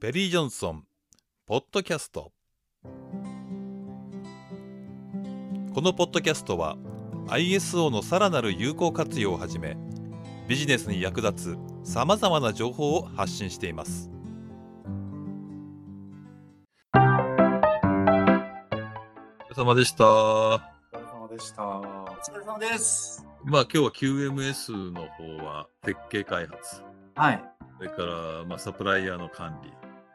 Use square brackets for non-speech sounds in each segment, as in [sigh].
ペリー・ジョンソンポッドキャストこのポッドキャストは ISO のさらなる有効活用をはじめビジネスに役立つさまざまな情報を発信していますお疲れ様でしたお疲れ様でした。お疲れ様です。まあ今日は QMS の方は設計開発はい。それからまあサプライヤーの管理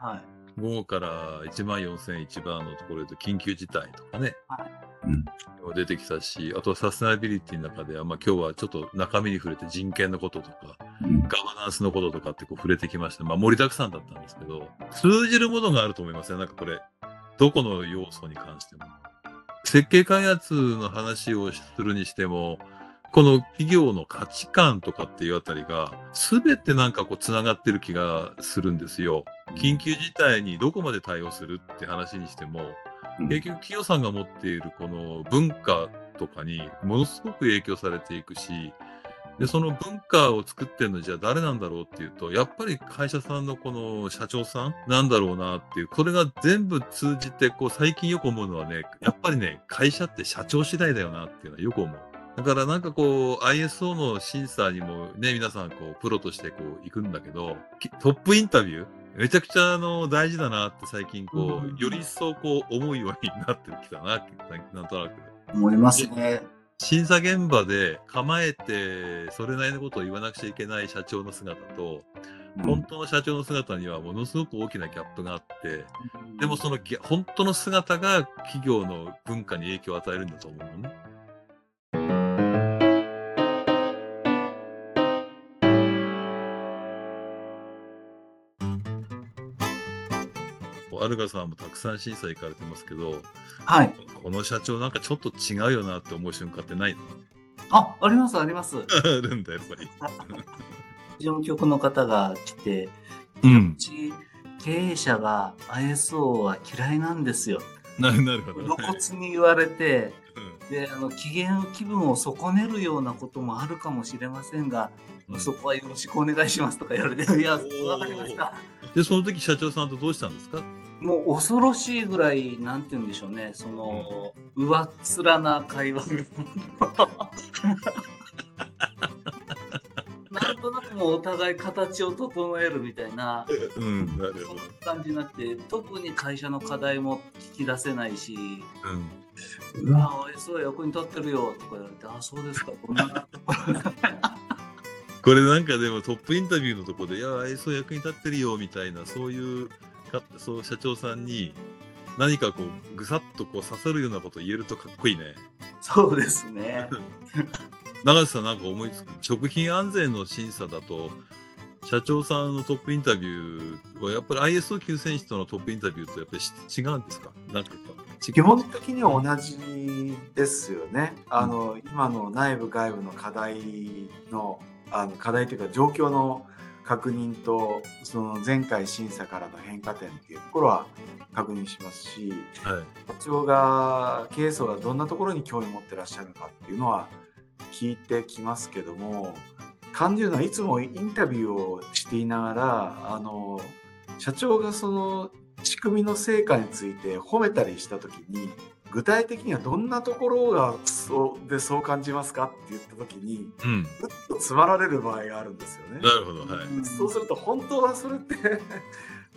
はい。午後から1万4001番のところで緊急事態とかね、うん出てきたし、あとはサステナビリティの中では、まあ、今日はちょっと中身に触れて人権のこととか、うんガバナンスのこととかってこう触れてきまして、まあ、盛りだくさんだったんですけど、通じるものがあると思いますね。なんかこれ、どこの要素に関しても。設計開発の話をするにしても、この企業の価値観とかっていうあたりが、すべてなんかこう繋がってる気がするんですよ。緊急事態にどこまで対応するって話にしても、うん結局企業さんが持っているこの文化とかにものすごく影響されていくし、で、その文化を作ってるのじゃあ誰なんだろうっていうと、やっぱり会社さんのこの社長さんなんだろうなっていう、これが全部通じて、こう最近よく思うのはね、やっぱりね、会社って社長次第だよなっていうのはよく思う。だからなんかこう ISO の審査にもね、皆さんこうプロとしてこう行くんだけど、きトップインタビュー？めちゃくちゃあの大事だなって最近こうんう、より一層こう思うようになってきたな、なんとなく。思いますね。審査現場で構えて、それなりのことを言わなくちゃいけない社長の姿と、本当の社長の姿にはものすごく大きなギャップがあって、でもその本当の姿が企業の文化に影響を与えるんだと思うのね。アルガさんもたくさん審査行かれてますけど、はい。この社長なんかちょっと違うよなって思う瞬間ってないの？あ、あります、あります。[laughs] あるんだ、やっぱり。事務局の方が来て、うんう。ち経営者が ISO は嫌いなんですよ。ななるほど、露骨に言われて、うんで、あの、機嫌、気分を損ねるようなこともあるかもしれませんが、うん。そこはよろしくお願いしますとか言われて、いや、わかりました。で、その時社長さんとどうしたんですか？もう恐ろしいぐらい、なんて言うんでしょうね、その、上っ面な会話もうお互い形を整えるみたいな、うん、なるほそんな感じになって、特に会社の課題も聞き出せないし、ど。うん。うわ、そう役に立ってるよとか言われて、あ、そうですか、こんな。これなんかでもトップインタビューのとこで、いや、愛想役に立ってるよみたいな、そういうか、そう社長さんに何かこう、ぐさっとこう刺さるようなこと言えるとかっこいいね。そうですね。長瀬さんなんか思いつく？食品安全の審査だと、社長さんのトップインタビューはやっぱり ISO 級選手とのトップインタビューとやっぱりし違うんですか？なんか基本的には同じですよね。あの、今の内部外部の課題の、あの課題というか状況の確認と、その前回審査からの変化点っていうところは確認しますし、はい。社長が経営層がどんなところに興味を持ってらっしゃるのかっていうのは聞いてきますけども感じるのはいつもインタビューをしていながらあの社長がその仕組みの成果について褒めたりした時に具体的にはどんなところがそうでそう感じますかって言った時にうん。ぐっと詰まられる場合があるんですよね。なるほど。はい。そうすると本当はそれって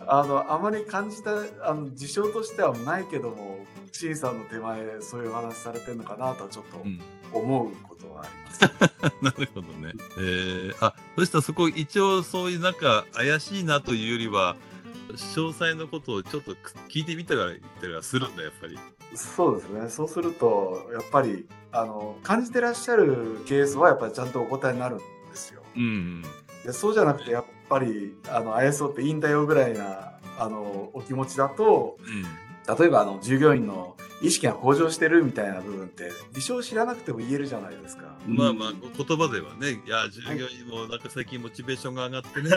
あのあまり感じたあの事象としてはないけども審査の手前そういうお話されてるのかなとはちょっとうん。思うことはあります。[laughs] なるほどね。えー、あ、そしたらそこ一応そういうなんか怪しいなというよりは、詳細のことをちょっと聞いてみたら言ったりはするんだ、やっぱり。そうですねそうするとやっぱりあの感じてらっしゃるケースはやっぱりちゃんとお答えになるんですよ。うん、うん。でそうじゃなくてやっぱりあの ISO っていいんだよぐらいなあのお気持ちだと例えばあの従業員の意識が向上してるみたいな部分って事象を知らなくても言えるじゃないですか。うん。まあまあ、言葉ではね、いや、従業員もなんか最近モチベーションが上がってね。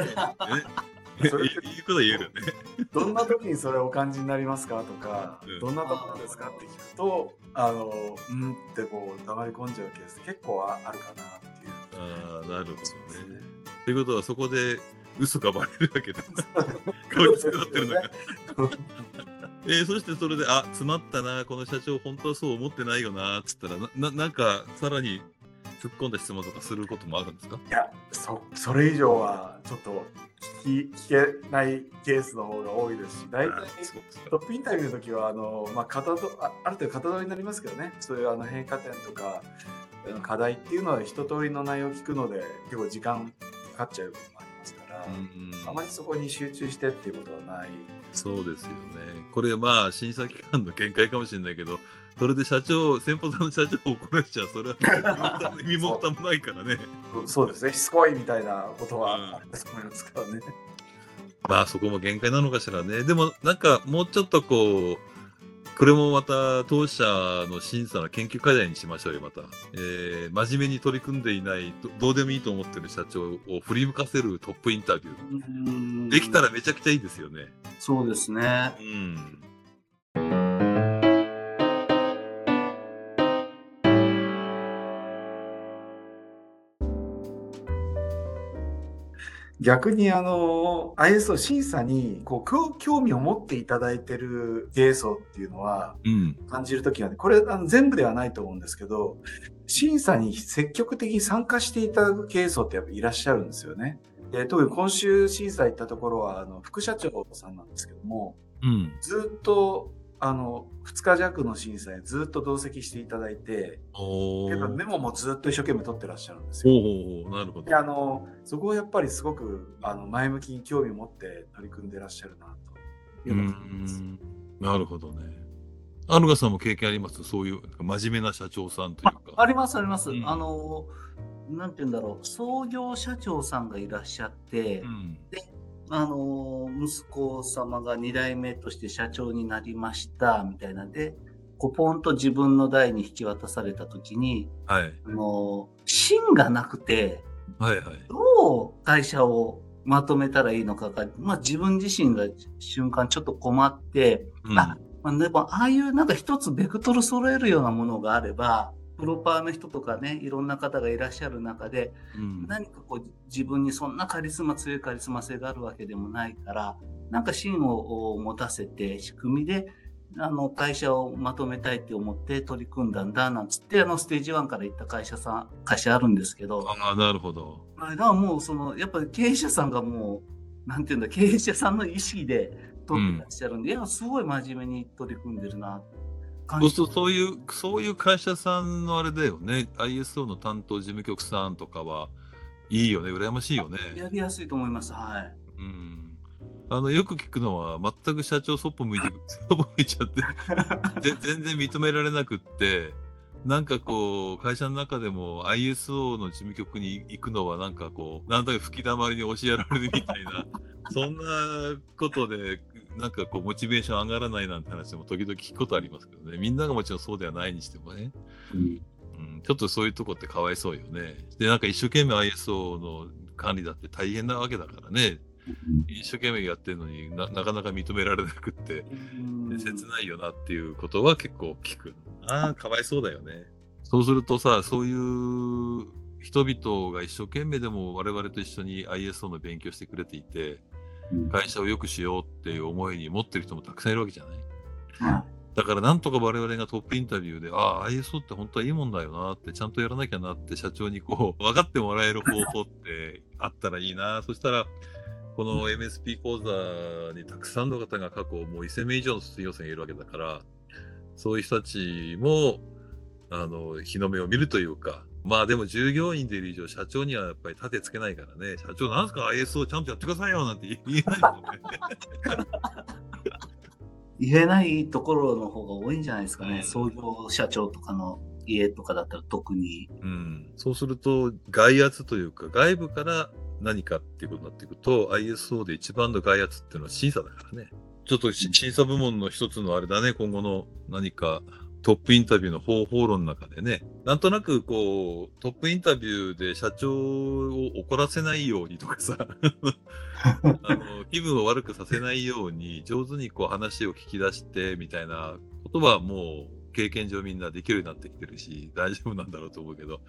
[laughs] それいうことは言えるよね。どんな時にそれをお感じになりますかとか、うんどんなところですかって聞くと、あの、うんってこう黙り込んじゃうケース結構ああるかなっていう。ああ、なるほどね。ということはそこで嘘がバレるわけだ。こいつがってるのか。えー、そしてそれで、あ、詰まったな、この社長、本当はそう思ってないよな、っつったら、な、ななんか、さらに突っ込んだ質問とかすることもあるんですか？いやそそれ以上はちょっと聞き聞けないケースの方が多いですし大体トップインタビューの時はあの、まあ、型とあある程度型取りになりますけどねそういうあの変化点とか課題っていうのは一通りの内容を聞くので結構時間かかっちゃうありまりそこに集中してっていうことはないそうですよね。これまあ審査機関の見解かもしれないけど、それで社長、先方さんの社長を怒られちゃう、それは身も蓋もないからね。そうですねしつこいみたいなことはあますからね。まあそこも限界なのかしらね。でもなんかもうちょっとこう、これもまた当社の審査の研究課題にしましょうよ、また。えー真面目に取り組んでいないど、どうでもいいと思ってる社長を振り向かせるトップインタビュー。うんできたらめちゃくちゃいいですよね。そうですね。うん。逆にあの ISO 審査にこう興興味を持っていただいてる芸層っていうのはうん。感じるときはねこれあの全部ではないと思うんですけど審査に積極的に参加していただく芸層ってやっぱいらっしゃるんですよね。で特に今週審査行ったところはあの副社長さんなんですけどもうん。ずっとあの2日弱の審査にずっと同席していただいて。メモもずっと一生懸命取ってらっしゃるんですよ。なるほどで。あのそこをやっぱりすごくあの前向きに興味を持って取り組んでらっしゃるなというなるほどね。アルガさんも経験あります？そういう真面目な社長さんというか。ありますあります。うんあの、なんて言うんだろう、創業社長さんがいらっしゃって、うん。あの、息子様が2代目として社長になりました、みたいなんで、こうポンと自分の代に引き渡された時に、はい。あの、芯がなくて、はいはい。どう会社をまとめたらいいのかが、まあ自分自身が瞬間ちょっと困って、うんあまあ、でも、ああいうなんか一つベクトル揃えるようなものがあれば、プロパーの人とかね、いろんな方がいらっしゃる中で、うん何かこう自分にそんなカリスマ、強いカリスマ性があるわけでもないから、なんか芯を持たせて仕組みで、あの会社をまとめたいって思って取り組んだんだなんつってあのステージ1から行った会社さん会社あるんですけどああ、なるほど。あからもうそのやっぱり経営者さんがもうなんていうんだ経営者さんの意思で取ってらっしゃるんで、いやすごい真面目に取り組んでるな感じそうそういう、そういう会社さんのあれだよね。ISO の担当事務局さんとかは、いいよね。羨ましいよね。やりやすいと思いますはい。うん。あの、よく聞くのは、全く社長そっぽ向いて、[laughs] そっぽ向いちゃって、ぜ全然認められなくって、なんかこう、会社の中でも ISO の事務局に行くのはなんかこう、なんとなく吹き溜まりに教えられるみたいな、そんなことで、なんかこう、モチベーション上がらないなんて話も時々聞くことありますけどね。みんながもちろんそうではないにしてもね。うん、ちょっとそういうとこってかわいそうよね。で、なんか一生懸命 ISO の管理だって大変なわけだからね。一生懸命やってるのにななかなか認められなくって、うん切ないよなっていうことは結構聞く。ああ、かわいそうだよね。そうするとさ、そういう人々が一生懸命でも我々と一緒に ISO の勉強してくれていて、会社を良くしようっていう思いに持ってる人もたくさんいるわけじゃない。はだからなんとか我々がトップインタビューで、ああ、ISO って本当はいいもんだよなって、ちゃんとやらなきゃなって社長にこう、[laughs] 分かってもらえる方法ってあったらいいな。そしたら、この MSP 講座にたくさんの方が過去もう1000名以上の卒業生がいるわけだから、そういう人たちも、あの、日の目を見るというか、まあでも従業員でいる以上、社長にはやっぱり盾つけないからね、社長なんすか？ISO ちゃんとやってくださいよなんて。言えないもんね。言えないところの方が多いんじゃないですかね、うん。創業社長とかの家とかだったら特に。うん、そうすると外圧というか外部から何かっていうことになっていくと ISO で一番の外圧っていうのは審査だからね。ちょっとし審査部門の一つのあれだね。今後の何かトップインタビューの方法論の中でねなんとなくこうトップインタビューで社長を怒らせないようにとかさ [laughs] あの気分を悪くさせないように上手にこう話を聞き出してみたいなことはもう経験上みんなできるようになってきてるし大丈夫なんだろうと思うけど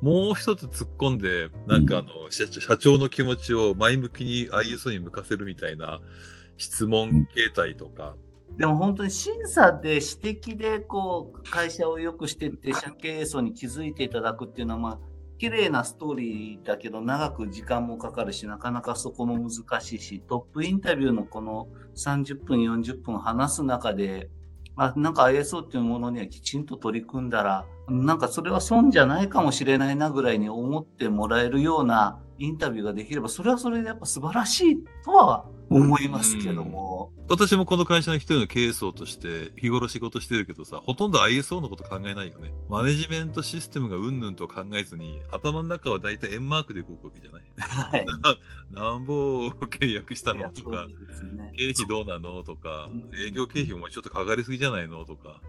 もう一つ突っ込んで、なんかあの、社社長の気持ちを前向きに ISO に向かせるみたいな質問形態とか、でも本当に審査で指摘でこう会社を良くしてって社経営層に気づいていただくっていうのはまあ綺麗なストーリーだけど長く時間もかかるしなかなかそこも難しいしトップインタビューのこの30分40分話す中であなんか ISO っていうものにはきちんと取り組んだらなんかそれは損じゃないかもしれないなぐらいに思ってもらえるようなインタビューができればそれはそれでやっぱ素晴らしいとは思いますけども。私もこの会社の一人の経営層として日頃仕事してるけどさ、ほとんど ISO のこと考えないよね。マネジメントシステムがうんぬんと考えずに、頭の中は大体円マークで動くわけじゃない。はい。[laughs] なんぼ契約したのとか、ね。経費どうなのとかうん、営業経費もちょっとかかりすぎじゃないのとか、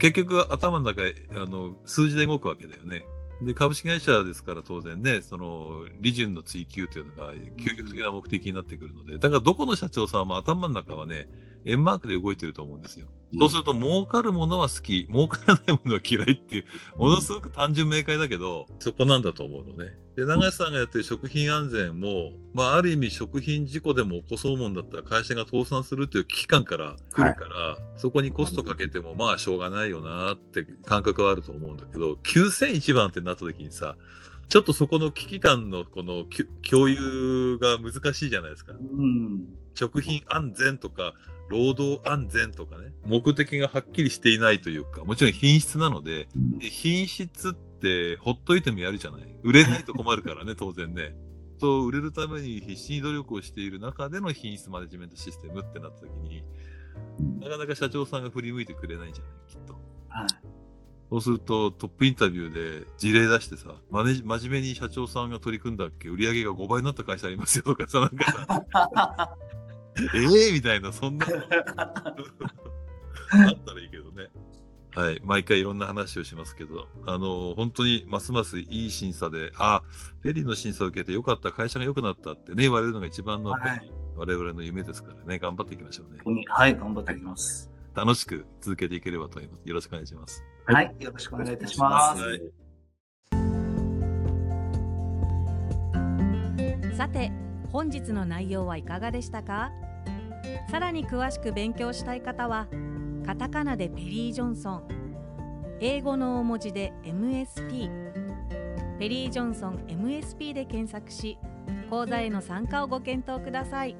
結局頭の中あの数字で動くわけだよね。で、株式会社ですから当然ね、その、利潤の追求というのが究極的な目的になってくるので、だからどこの社長さんも頭の中はね、円マークで動いてると思うんですよ。そうすると、儲かるものは好き、儲からないものは嫌いっていう、ものすごく単純明快だけど、そこなんだと思うのね。で、長橋さんがやってる食品安全も、まあ、ある意味食品事故でも起こそうもんだったら会社が倒産するっていう危機感から来るから、そこにコストかけても、まあ、しょうがないよなって感覚はあると思うんだけど、9001番ってなった時にさ、ちょっとそこの危機感のこの共有が難しいじゃないですか。うん。食品安全とか、労働安全とかね、目的がはっきりしていないというか、もちろん品質なので、で品質ってほっといてもやるじゃない。売れないと困るからね、当然ね。と、売れるために必死に努力をしている中での品質マネジメントシステムってなった時に、なかなか社長さんが振り向いてくれないんじゃないきっと。はい。そうすると、トップインタビューで事例出してさ、マネジ真面目に社長さんが取り組んだっけ売り上げが5倍になった会社ありますよとかさ、なんかさ、[laughs] ええみたいな、そんな、あったらいいけどね。はい。毎回いろんな話をしますけど、あの、本当にますますいい審査で、あ、フェリーの審査を受けてよかった、会社が良くなったってね、言われるのが一番の、はい我々の夢ですからね、頑張っていきましょうね。はい、頑張っていきます。楽しく続けていければと思います。よろしくお願いします。はい、よろしくお願いいたします。はいさて本日の内容はいかがでしたか？さらに詳しく勉強したい方はカタカナでペリー・ジョンソン英語の大文字で MSP ペリー・ジョンソン MSP で検索し講座への参加をご検討ください。